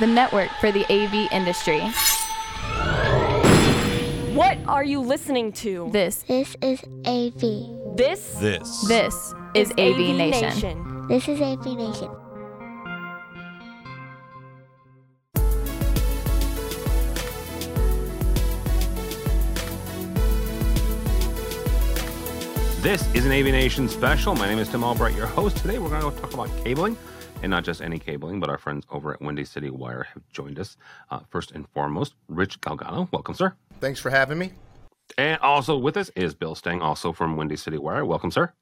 the network for the AV industry. What are you listening to? This, This is AV. This This. this is AV, Nation. Nation. This is AV Nation. This is an AVNation special. My name is Tim Albright, your host. Today we're going to talk about cabling, and not just any cabling, but our friends over at Windy City Wire have joined us. Uh, first and foremost, Rich Galgano. Welcome, sir. Thanks for having me. And also with us is Bill Stang, also from Windy City Wire. Welcome, sir.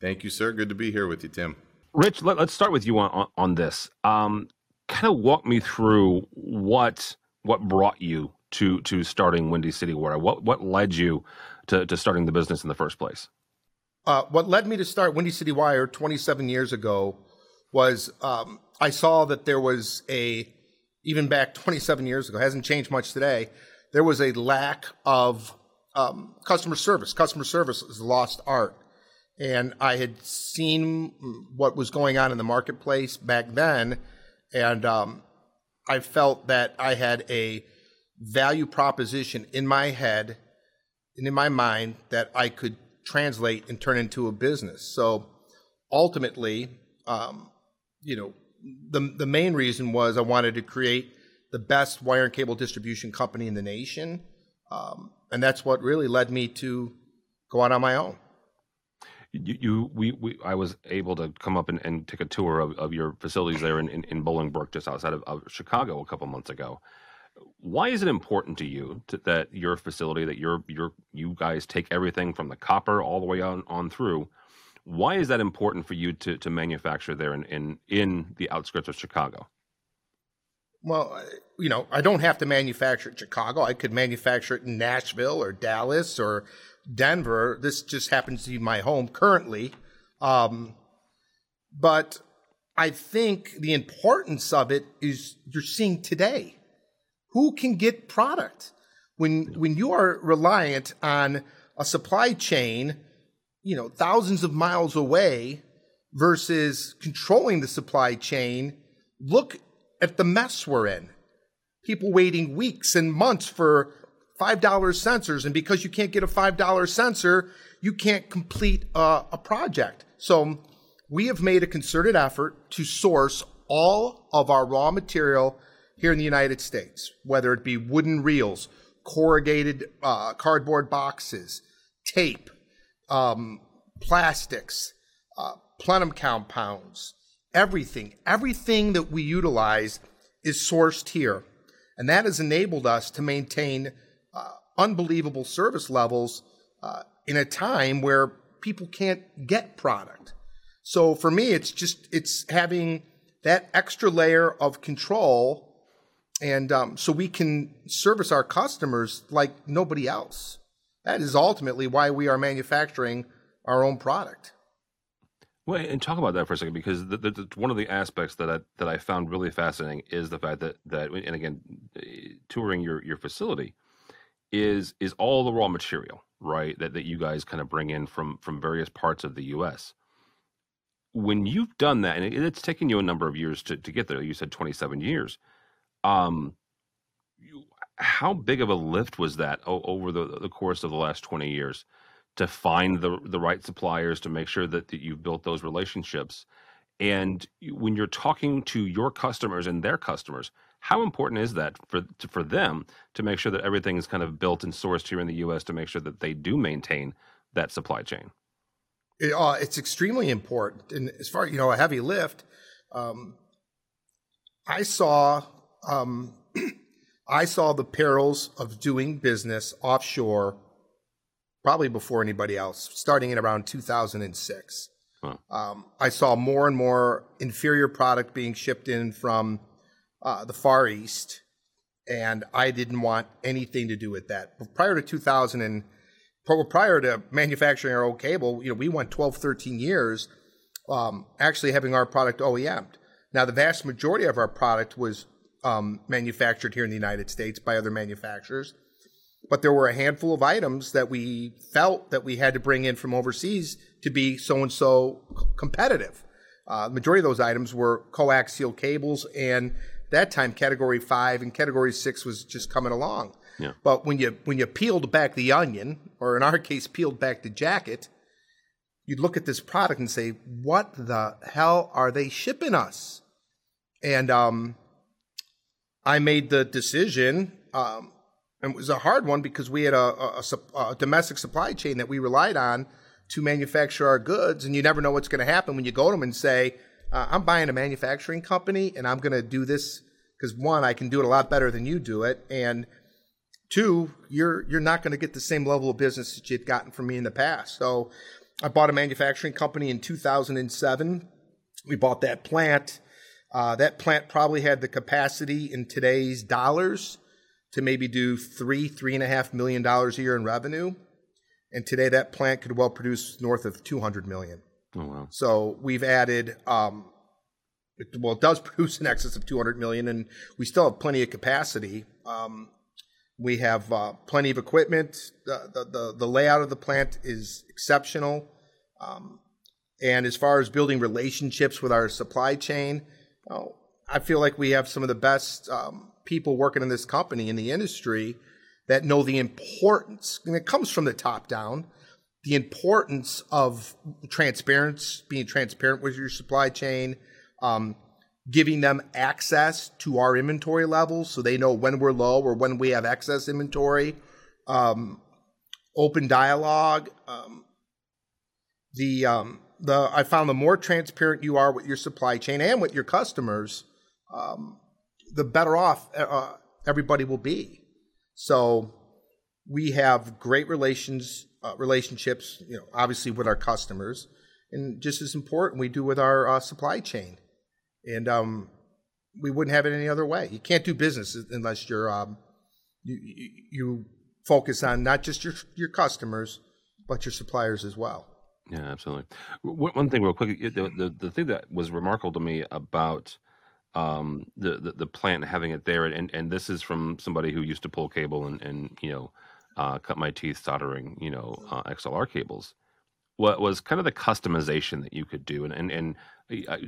Thank you, sir. Good to be here with you, Tim. Rich, let, us start with you on, on, on this. Um, kind of walk me through what what brought you to to starting Windy City Wire. What what led you to, to starting the business in the first place? Uh, what led me to start Windy City Wire 27 years ago was um, I saw that there was a, even back 27 years ago, hasn't changed much today, there was a lack of um, customer service. Customer service is lost art. And I had seen what was going on in the marketplace back then, and um, I felt that I had a value proposition in my head and in my mind that I could translate and turn into a business. So ultimately, um, you know, the the main reason was I wanted to create the best wire and cable distribution company in the nation, um, and that's what really led me to go out on my own. you, you we, we I was able to come up and, and take a tour of, of your facilities there in, in, in Bolingbrook, just outside of, of Chicago, a couple months ago. Why is it important to you to, that your facility, that your your you guys take everything from the copper all the way on, on through? Why is that important for you to, to manufacture there in, in in the outskirts of Chicago? Well, you know, I don't have to manufacture it in Chicago. I could manufacture it in Nashville or Dallas or Denver. This just happens to be my home currently. Um, but I think the importance of it is you're seeing today. Who can get product when when you are reliant on a supply chain, you know, thousands of miles away versus controlling the supply chain? Look at the mess we're in. People waiting weeks and months for $5 sensors. And because you can't get a $5 sensor, you can't complete a, a project. So we have made a concerted effort to source all of our raw material here in the United States, whether it be wooden reels, corrugated uh, cardboard boxes, tape, um, plastics, uh, plenum compounds, everything, everything that we utilize is sourced here. And that has enabled us to maintain uh, unbelievable service levels uh, in a time where people can't get product. So for me, it's just, it's having that extra layer of control and um, so we can service our customers like nobody else. That is ultimately why we are manufacturing our own product. Well, and talk about that for a second, because the, the, the- one of the aspects that I, that I found really fascinating is the fact that that, and again, touring your your facility is is all the raw material, right? That that you guys kind of bring in from from various parts of the U.S. When you've done that, and it, it's taken you a number of years to to get there, you said twenty seven years. Um, you, how big of a lift was that over the the course of the last twenty years? to find the the right suppliers to make sure that, that you've built those relationships and when you're talking to your customers and their customers how important is that for to, for them to make sure that everything is kind of built and sourced here in the US to make sure that they do maintain that supply chain It, uh, it's extremely important. And as far you know, a heavy lift, um, I saw um, I saw the perils of doing business offshore probably before anybody else, starting in around 2006. Wow. Um, I saw more and more inferior product being shipped in from uh, the Far East, and I didn't want anything to do with that. But prior to 2000 and prior to manufacturing our own cable, you know, we went 12, 13 years um, actually having our product OEM'd. Now, the vast majority of our product was um, manufactured here in the United States by other manufacturers, but there were a handful of items that we felt that we had to bring in from overseas to be so and so competitive. Uh, the majority of those items were coaxial cables and that time category five and category six was just coming along. Yeah. But when you when you peeled back the onion, or in our case, peeled back the jacket, you'd look at this product and say, "What the hell are they shipping us?" And um, I made the decision, um, and it was a hard one because we had a, a, a, a domestic supply chain that we relied on to manufacture our goods, and you never know what's going to happen when you go to them and say, uh, "I'm buying a manufacturing company, and I'm going to do this because one, I can do it a lot better than you do it, and two, you're you're not going to get the same level of business that you'd gotten from me in the past." So, I bought a manufacturing company in 2007. We bought that plant. Uh, that plant probably had the capacity in today's dollars to maybe do three, three and a half million dollars a year in revenue. And today that plant could well produce north of 200 million. Oh wow. So we've added, um, it, well, it does produce in excess of 200 million, and we still have plenty of capacity. Um, we have uh, plenty of equipment. The, the, the, the, layout of the plant is exceptional. Um, and as far as building relationships with our supply chain, I feel like we have some of the best um, people working in this company in the industry that know the importance, and it comes from the top down, the importance of transparency, being transparent with your supply chain, um, giving them access to our inventory levels so they know when we're low or when we have excess inventory, um, open dialogue. Um, the um, the I found the more transparent you are with your supply chain and with your customers, um, the better off uh, uh, everybody will be. So we have great relations uh, relationships, you know, obviously with our customers, and just as important, we do with our uh, supply chain. And um, we wouldn't have it any other way. You can't do business unless you're um, you, you focus on not just your your customers, but your suppliers as well. Yeah, absolutely. One thing, real quick, the, the the thing that was remarkable to me about um, the, the the plant having it there, and and this is from somebody who used to pull cable and and you know uh, cut my teeth soldering you know uh, XLR cables. What was kind of the customization that you could do, and and and I,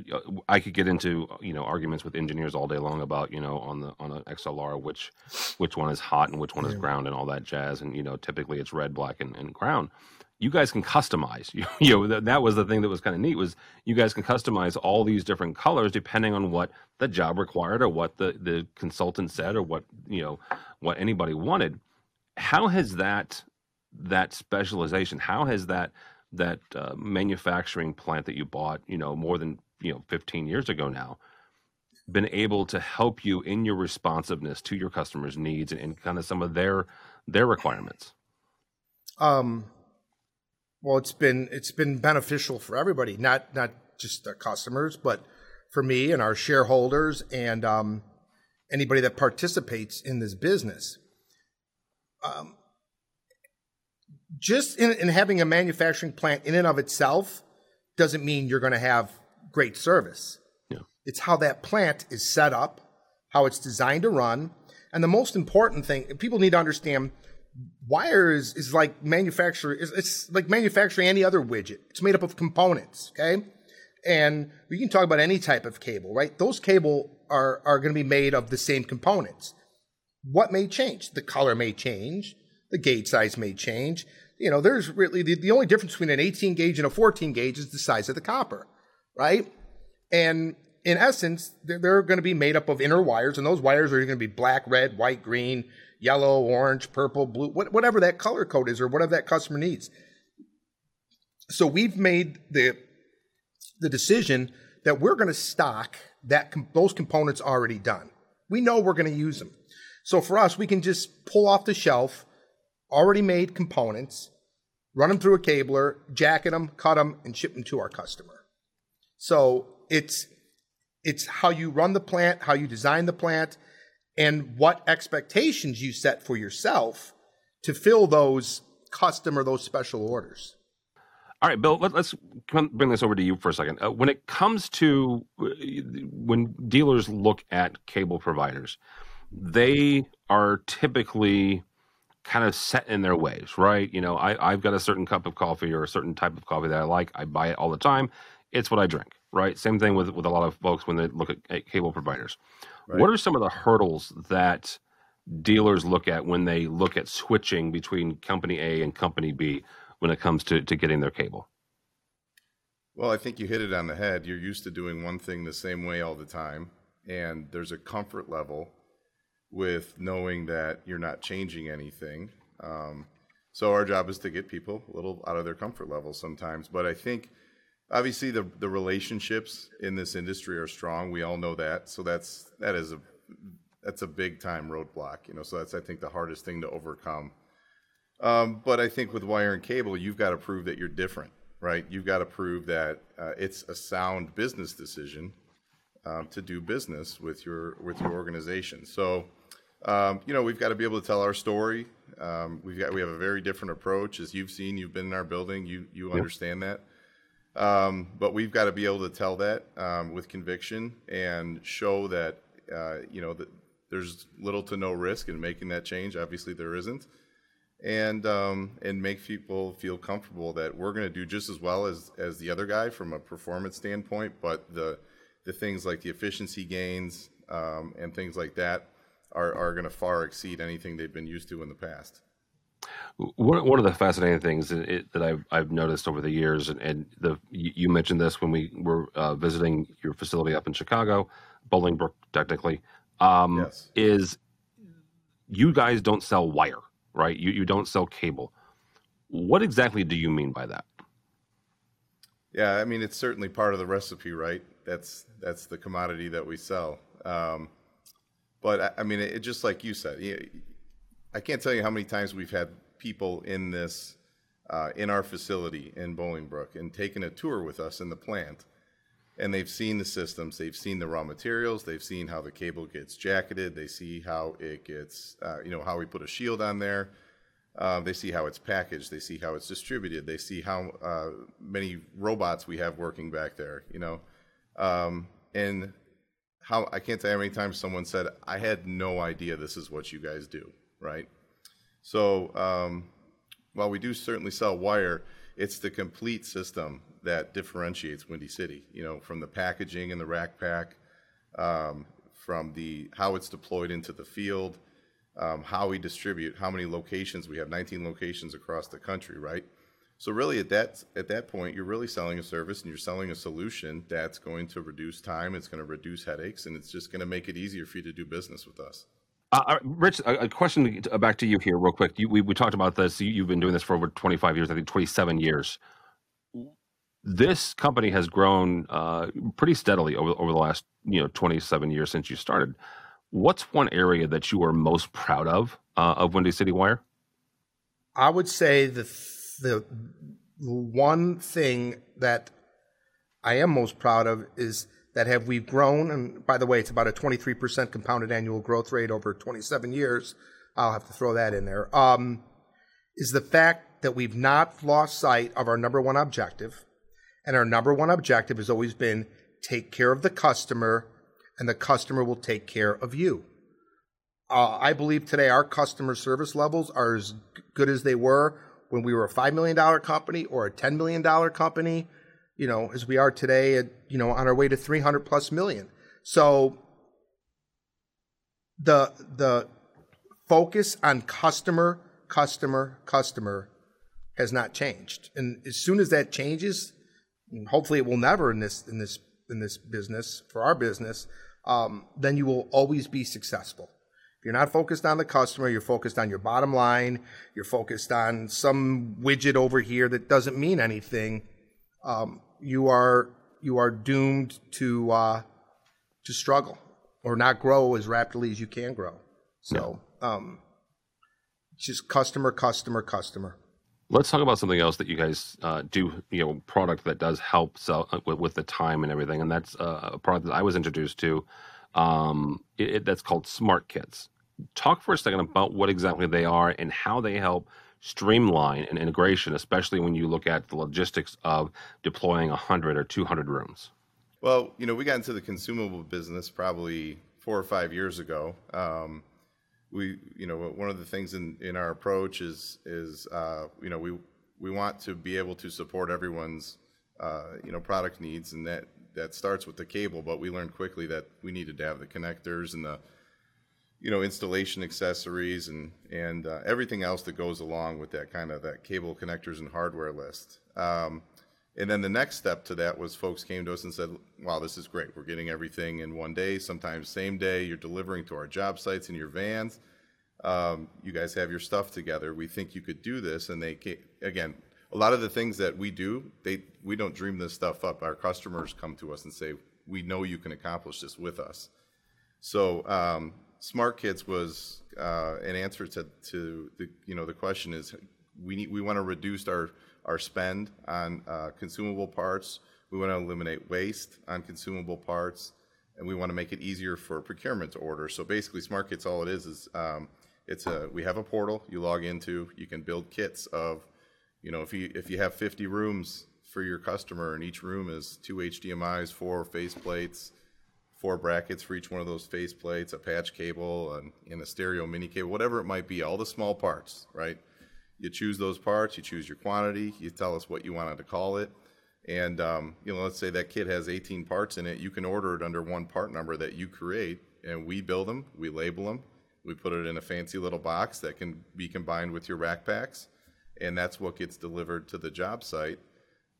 I could get into you know arguments with engineers all day long about you know on the on an XLR which which one is hot and which one is ground and all that jazz, and you know typically it's red, black, and, and ground you guys can customize. You, you know, that, was the thing that was kind of neat was you guys can customize all these different colors depending on what the job required or what the, the consultant said or what, you know, what anybody wanted. How has that, that specialization, how has that, that uh, manufacturing plant that you bought, you know, more than, you know, 15 years ago now, been able to help you in your responsiveness to your customers' needs and, and kind of some of their, their requirements? Um, well, it's been it's been beneficial for everybody, not not just the customers, but for me and our shareholders and um, anybody that participates in this business. Um, just in, in having a manufacturing plant in and of itself doesn't mean you're going to have great service. Yeah. It's how that plant is set up, how it's designed to run, and the most important thing people need to understand wire is, is like manufacture it's, it's like manufacturing any other widget. It's made up of components okay? And we can talk about any type of cable right? Those cable are are going to be made of the same components. What may change? The color may change. The gauge size may change. You know there's really the, the only difference between an 18 gauge and a 14 gauge is the size of the copper right? And in essence they're, they're going to be made up of inner wires and those wires are going to be black red white green yellow, orange, purple, blue, whatever that color code is or whatever that customer needs. So we've made the the decision that we're going to stock that those components already done. We know we're going to use them. So for us, we can just pull off the shelf already made components, run them through a cabler, jacket them, cut them, and ship them to our customer. So it's it's how you run the plant, how you design the plant, and what expectations you set for yourself to fill those custom or those special orders. All right, Bill, let, us bring this over to you for a second. Uh, when it comes to uh, when dealers look at cable providers, they are typically kind of set in their ways, right? You know, I, I've got a certain cup of coffee or a certain type of coffee that I like. I buy it all the time. It's what I drink, right? Same thing with with a lot of folks when they look at, at cable providers. Right. What are some of the hurdles that dealers look at when they look at switching between company A and company B when it comes to, to getting their cable? Well, I think you hit it on the head. You're used to doing one thing the same way all the time, and there's a comfort level with knowing that you're not changing anything. Um, so our job is to get people a little out of their comfort level sometimes. But I think obviously the the relationships in this industry are strong. We all know that. So that's that is a that's a big time roadblock. You know, so that's I think the hardest thing to overcome. Um, but I think with wire and cable, you've got to prove that you're different, right? You've got to prove that uh, it's a sound business decision um, to do business with your with your organization. So, um, you know, we've got to be able to tell our story. Um, we've got we have a very different approach, as you've seen. You've been in our building. You you understand that. Um, but we've got to be able to tell that um, with conviction and show that uh, you know that there's little to no risk in making that change. Obviously, there isn't, and um, and make people feel comfortable that we're going to do just as well as as the other guy from a performance standpoint. But the the things like the efficiency gains um, and things like that are are going to far exceed anything they've been used to in the past. One, one of the fascinating things that, it, that I've, I've noticed over the years, and, and the you mentioned this when we were uh, visiting your facility up in Chicago, Bolingbrook, technically, um, Yes. is you guys don't sell wire, right? You you don't sell cable. What exactly do you mean by that? Yeah, I mean it's certainly part of the recipe, right? That's that's the commodity that we sell. Um, but I, I mean, it, just like you said, you- I can't tell you how many times we've had people in this uh, in our facility in Bolingbrook and taken a tour with us in the plant, and they've seen the systems, they've seen the raw materials, they've seen how the cable gets jacketed, they see how it gets, uh, you know, how we put a shield on there. Uh, they see how it's packaged. They see how it's distributed. They see how uh, many robots we have working back there. You know, um, and how I can't tell you how many times someone said, "I had no idea this is what you guys do." Right. So um, while we do certainly sell wire, it's the complete system that differentiates Windy City. You know, from the packaging and the rack pack, um, from the how it's deployed into the field, um, how we distribute, how many locations we have, 19 locations across the country, right? So really, at that at that point, you're really selling a service and you're selling a solution that's going to reduce time, it's going to reduce headaches, and it's just going to make it easier for you to do business with us. Uh, uh, Rich, a, question back to you here, real quick. You, we, we talked about this. You, you've been doing this for over 25 years, I think 27 years. This company has grown uh, pretty steadily over, over the last you know 27 years since you started. What's one area that you are most proud of uh, of Windy City Wire? I would say the the one thing that I am most proud of is that have we grown, and by the way, it's about a 23% compounded annual growth rate over 27 years. I'll have to throw that in there. Um, is the fact that we've not lost sight of our number one objective, and our number one objective has always been take care of the customer, and the customer will take care of you. Uh, I believe today our customer service levels are as good as they were when we were a five million dollar company or a ten million dollar company. You know, as we are today, at, you know, on our way to three hundred plus million. So the the focus on customer, customer, customer has not changed. And as soon as that changes, hopefully it will never in this in this in this business for our business, um, then you will always be successful. If you're not focused on the customer, you're focused on your bottom line. You're focused on some widget over here that doesn't mean anything. Um, you are you are doomed to uh, to struggle or not grow as rapidly as you can grow. So, um, it's just customer, customer, customer. Let's talk about something else that you guys uh, do. You know, product that does help sell uh, with, with the time and everything, and that's uh, a product that I was introduced to. Um, it, it- that's called Smart Kits. Talk for a second about what exactly they are and how they help streamline an integration, especially when you look at the logistics of deploying 100 or 200 rooms. Well, you know, we got into the consumable business probably four or five years ago. Um, we, you know, one of the things in, in our approach is is uh, you know we we want to be able to support everyone's uh, you know product needs, and that that starts with the cable, but we learned quickly that we needed to have the connectors and the you know installation accessories and and uh, everything else that goes along with that kind of that cable connectors and hardware list. Um, and then the next step to that was folks came to us and said, "Wow, this is great. We're getting everything in one day. Sometimes same day. You're delivering to our job sites in your vans. Um, you guys have your stuff together. We think you could do this." And they came, again, a lot of the things that we do, they we don't dream this stuff up. Our customers come to us and say, "We know you can accomplish this with us." So um, Smart Kits was uh, an answer to to the you know the question is we need we want to reduce our our spend on uh, consumable parts. We want to eliminate waste on consumable parts, and we want to make it easier for procurement to order. So basically, Smart Kits, all it is is um, it's a we have a portal you log into. You can build kits of, you know, if you if you have 50 rooms for your customer, and each room is two HDMI's, four face plates, four brackets for each one of those face plates, a patch cable, and, a stereo mini cable, whatever it might be, all the small parts, right? You choose those parts, you choose your quantity, you tell us what you wanted to call it. And, um, you know, let's say that kit has 18 parts in it, you can order it under one part number that you create, and we build them, we label them, we put it in a fancy little box that can be combined with your rack packs, and that's what gets delivered to the job site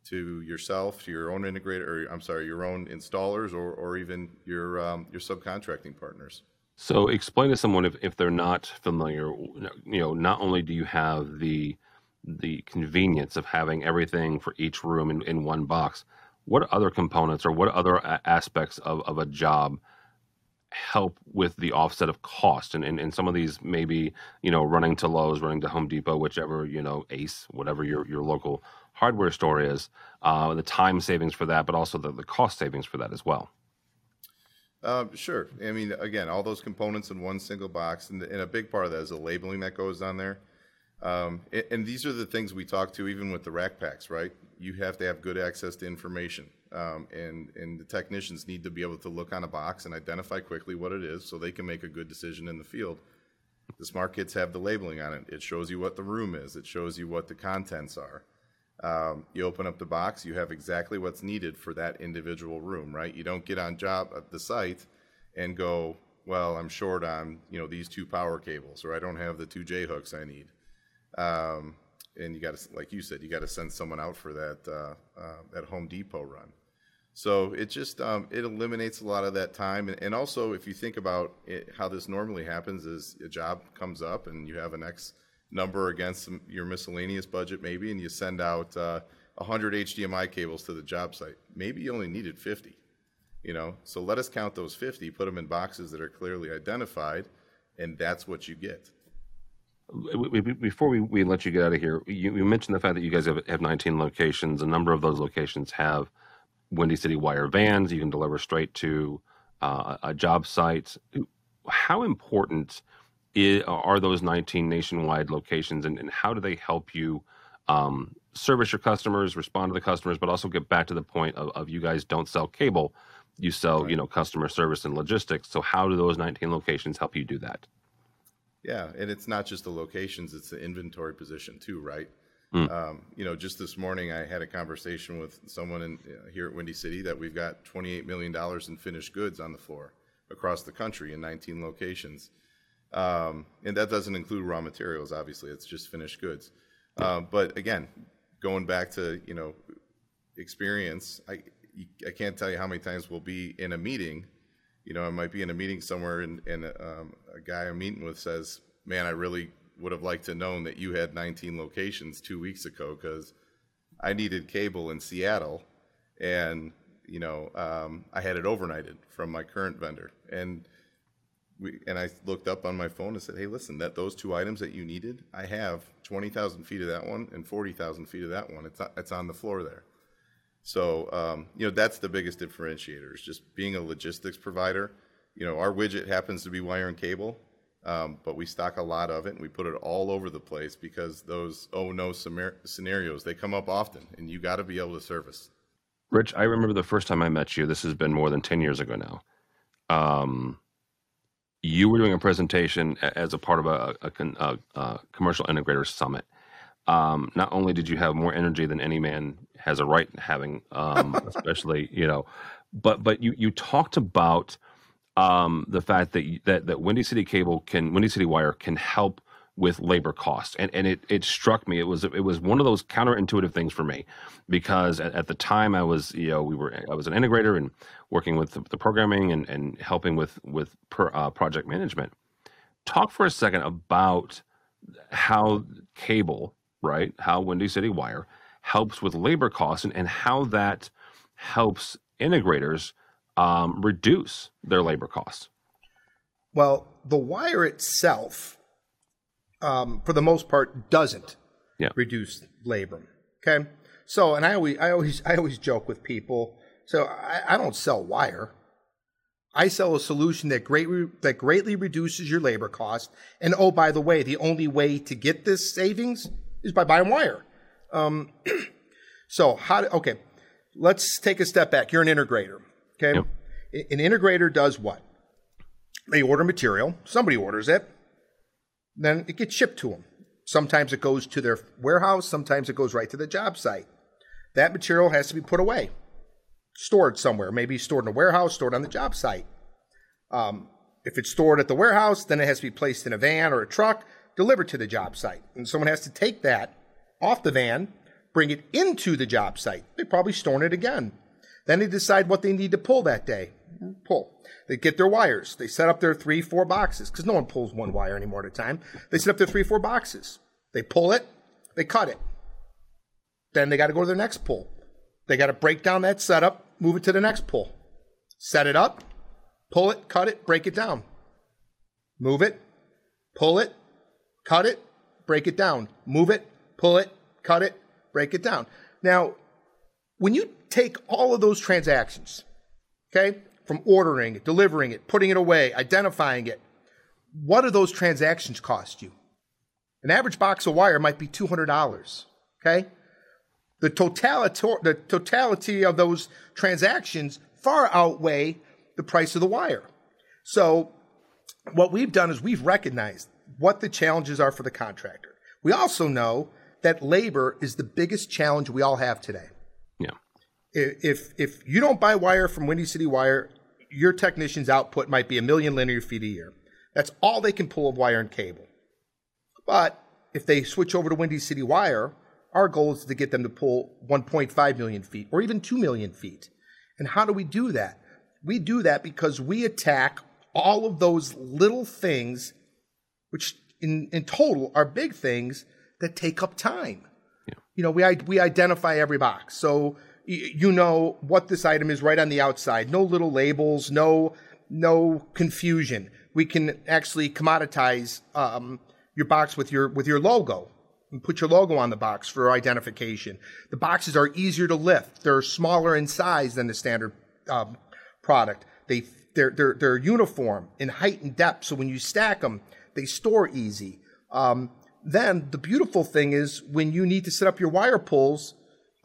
to yourself, to your own integrator, or I'm sorry, your own installers, or, or even your um, your subcontracting partners. So explain to someone if, if they're not familiar, you know, not only do you have the the convenience of having everything for each room in, in one box, what other components or what other aspects of, of a job help with the offset of cost? And, and, and some of these maybe, you know, running to Lowe's, running to Home Depot, whichever, you know, Ace, whatever your, your local hardware store is, uh, the time savings for that, but also the, the cost savings for that as well. Uh, sure. I mean, again, all those components in one single box, and, and a big part of that is the labeling that goes on there. Um, and, and, these are the things we talk to even with the rack packs, right? You have to have good access to information, um, and and the technicians need to be able to look on a box and identify quickly what it is, so they can make a good decision in the field. The smart kits have the labeling on it. It shows you what the room is. It shows you what the contents are. Um, you open up the box, you have exactly what's needed for that individual room, right? You don't get on job at the site and go, well, I'm short on you know these two power cables, or I don't have the two J hooks I need. Um, and you got to, like you said, you got to send someone out for that uh, uh, that Home Depot run. So it just um, it eliminates a lot of that time, and, and also if you think about it, how this normally happens, is a job comes up and you have an X number against your miscellaneous budget maybe, and you send out uh, 100 HDMI cables to the job site. Maybe you only needed 50. You know, so let us count those 50, put them in boxes that are clearly identified, and that's what you get. Before we, we let you get out of here, you, you mentioned the fact that you guys have, have 19 locations. A number of those locations have Windy City Wire vans. You can deliver straight to uh, a job site. How important is, are those 19 nationwide locations and, and how do they help you um, service your customers, respond to the customers, but also get back to the point of, of you guys don't sell cable, you sell, right. you know, customer service and logistics. So how do those 19 locations help you do that? Yeah, and it's not just the locations; it's the inventory position too, right? Mm. Um, you know, just this morning I had a conversation with someone in, uh, here at Windy City that we've got 28 million dollars in finished goods on the floor across the country in 19 locations. Um, and that doesn't include raw materials, obviously. It's just finished goods. Uh, but again, going back to you know experience, I I can't tell you how many times we'll be in a meeting. You know, I might be in a meeting somewhere, and, and um, a guy I'm meeting with says, "Man, I really would have liked to known that you had 19 locations two weeks ago because I needed cable in Seattle, and you know, um, I had it overnighted from my current vendor, and." We, and I looked up on my phone and said, "Hey, listen, that those two items that you needed, I have twenty thousand feet of that one and forty thousand feet of that one. It's it's on the floor there." So um, you know that's the biggest differentiator is just being a logistics provider. You know, our widget happens to be wire and cable, um, but we stock a lot of it and we put it all over the place because those oh no scenarios they come up often, and you got to be able to service. Rich, I remember the first time I met you. This has been more than ten years ago now. Um, you were doing a presentation as a part of a, a, a, a commercial integrator summit. Um, not only did you have more energy than any man has a right having, um, especially you know, but but you you talked about um, the fact that you- that that Windy City Cable can Windy City Wire can help with labor costs, and and it it struck me it was it was one of those counterintuitive things for me because at, at the time I was you know we were I was an integrator and working with the, the programming and and helping with with per, uh, project management. Talk for a second about how cable, right? How Windy City Wire helps with labor costs and, and how that helps integrators um, reduce their labor costs. Well, the wire itself, um, for the most part, doesn't Yeah. reduce labor. Okay, so and I always, I always, I always joke with people. So I, I don't sell wire. I sell a solution that greatly that greatly reduces your labor cost. And oh, by the way, the only way to get this savings is by buying wire. Um, so how? Do, okay, let's take a step back. You're an integrator. Okay, Yep. An integrator does what? They order material. Somebody orders it. Then it gets shipped to them. Sometimes it goes to their warehouse. Sometimes it goes right to the job site. That material has to be put away stored somewhere, maybe stored in a warehouse, stored on the job site. Um, if it's stored at the warehouse, then it has to be placed in a van or a truck, delivered to the job site. And someone has to take that off the van, bring it into the job site. They're probably store it again. Then they decide what they need to pull that day. Pull. They get their wires. They set up their three, four boxes because no one pulls one wire anymore at a time. They set up their three, four boxes. They pull it. They cut it. Then they got to go to their next pull. They got to break down that setup, move it to the next pull. Set it up, pull it, cut it, break it down. Move it, pull it, cut it, break it down. Move it, pull it, cut it, break it down. Now, when you take all of those transactions, okay, from ordering it, delivering it, putting it away, identifying it, what do those transactions cost you? An average box of wire might be $200, okay? the totality, the totality of those transactions far outweigh the price of the wire. So, what we've done is we've recognized what the challenges are for the contractor. We also know that labor is the biggest challenge we all have today. Yeah. If if you don't buy wire from Windy City Wire, your technician's output might be a million linear feet a year. That's all they can pull of wire and cable. But if they switch over to Windy City Wire, our goal is to get them to pull 1.5 million feet or even 2 million feet. And how do we do that? We do that because we attack all of those little things, which in, in total are big things that take up time. You know, we, we identify every box. So you know what this item is right on the outside. No little labels, no, no confusion. We can actually commoditize um, your box with your, with your logo and put your logo on the box for identification. The boxes are easier to lift. They're smaller in size than the standard um, product. They they're, they're they're uniform in height and depth. So when you stack them, they store easy. Um, then the beautiful thing is when you need to set up your wire pulls,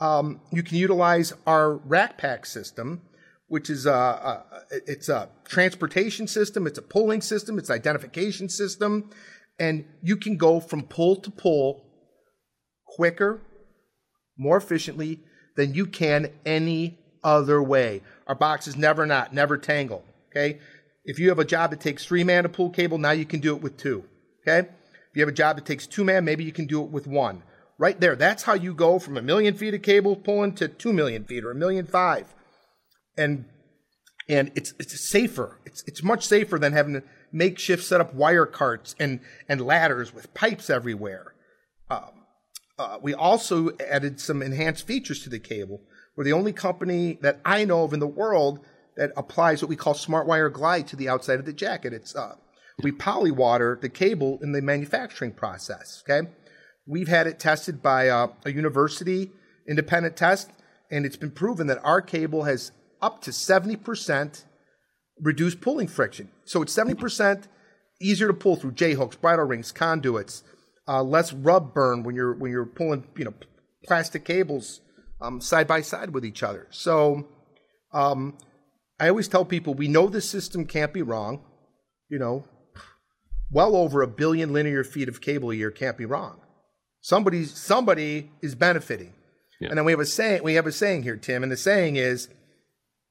um, you can utilize our rack pack system, which is a, a it's a transportation system, it's a pulling system, it's an identification system, and you can go from pull to pull quicker, more efficiently than you can any other way. Our boxes never knot, never tangle. Okay. If you have a job that takes three man to pull cable, now you can do it with two. Okay. If you have a job that takes two man, maybe you can do it with one. Right there. That's how you go from a million feet of cable pulling to two million feet or a million five. And and it's it's safer. It's it's much safer than having to makeshift set up wire carts and and ladders with pipes everywhere. Uh, we also added some enhanced features to the cable. We're the only company that I know of in the world that applies what we call Smart Wire Glide to the outside of the jacket. It's uh, we polywater the cable in the manufacturing process. Okay, we've had it tested by uh, a university independent test, and it's been proven that our cable has up to seventy percent reduced pulling friction. So it's seventy percent easier to pull through J hooks, bridle rings, conduits, uh, less rub burn when you're when you're pulling you know plastic cables um, side by side with each other. So um, I always tell people we know this system can't be wrong. You know, well over a billion linear feet of cable a year can't be wrong. Somebody somebody is benefiting. Yeah. And then we have a saying we have a saying here, Tim, and the saying is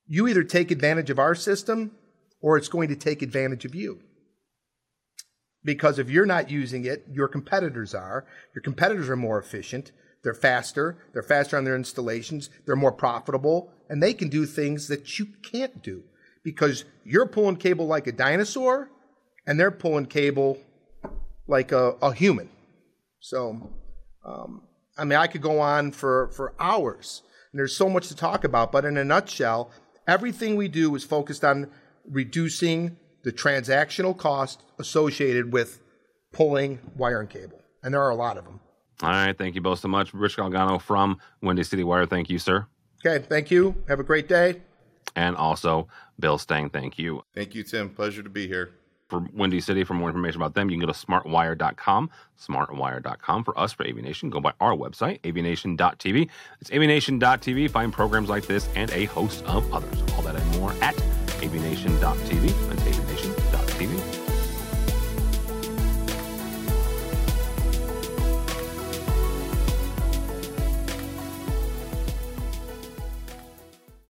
you either take advantage of our system or it's going to take advantage of you. Because if you're not using it, your competitors are. Your competitors are more efficient. They're faster. They're faster on their installations. They're more profitable. And they can do things that you can't do because you're pulling cable like a dinosaur and they're pulling cable like a, a human. So, um, I mean, I could go on for, for hours. And there's so much to talk about. But in a nutshell, everything we do is focused on reducing the transactional cost associated with pulling wire and cable. And there are a lot of them. All right. Thank you both so much. Rich Galgano from Windy City Wire. Thank you, sir. Okay. Thank you. Have a great day. And also, Bill Stang, thank you. Thank you, Tim. Pleasure to be here. For Windy City, for more information about them, you can go to smartwire.com, smartwire.com. For us, for AVNation, go by our website, avnation.tv. It's avnation.tv. Find programs like this and a host of others. All that and more at avnation.tv. That's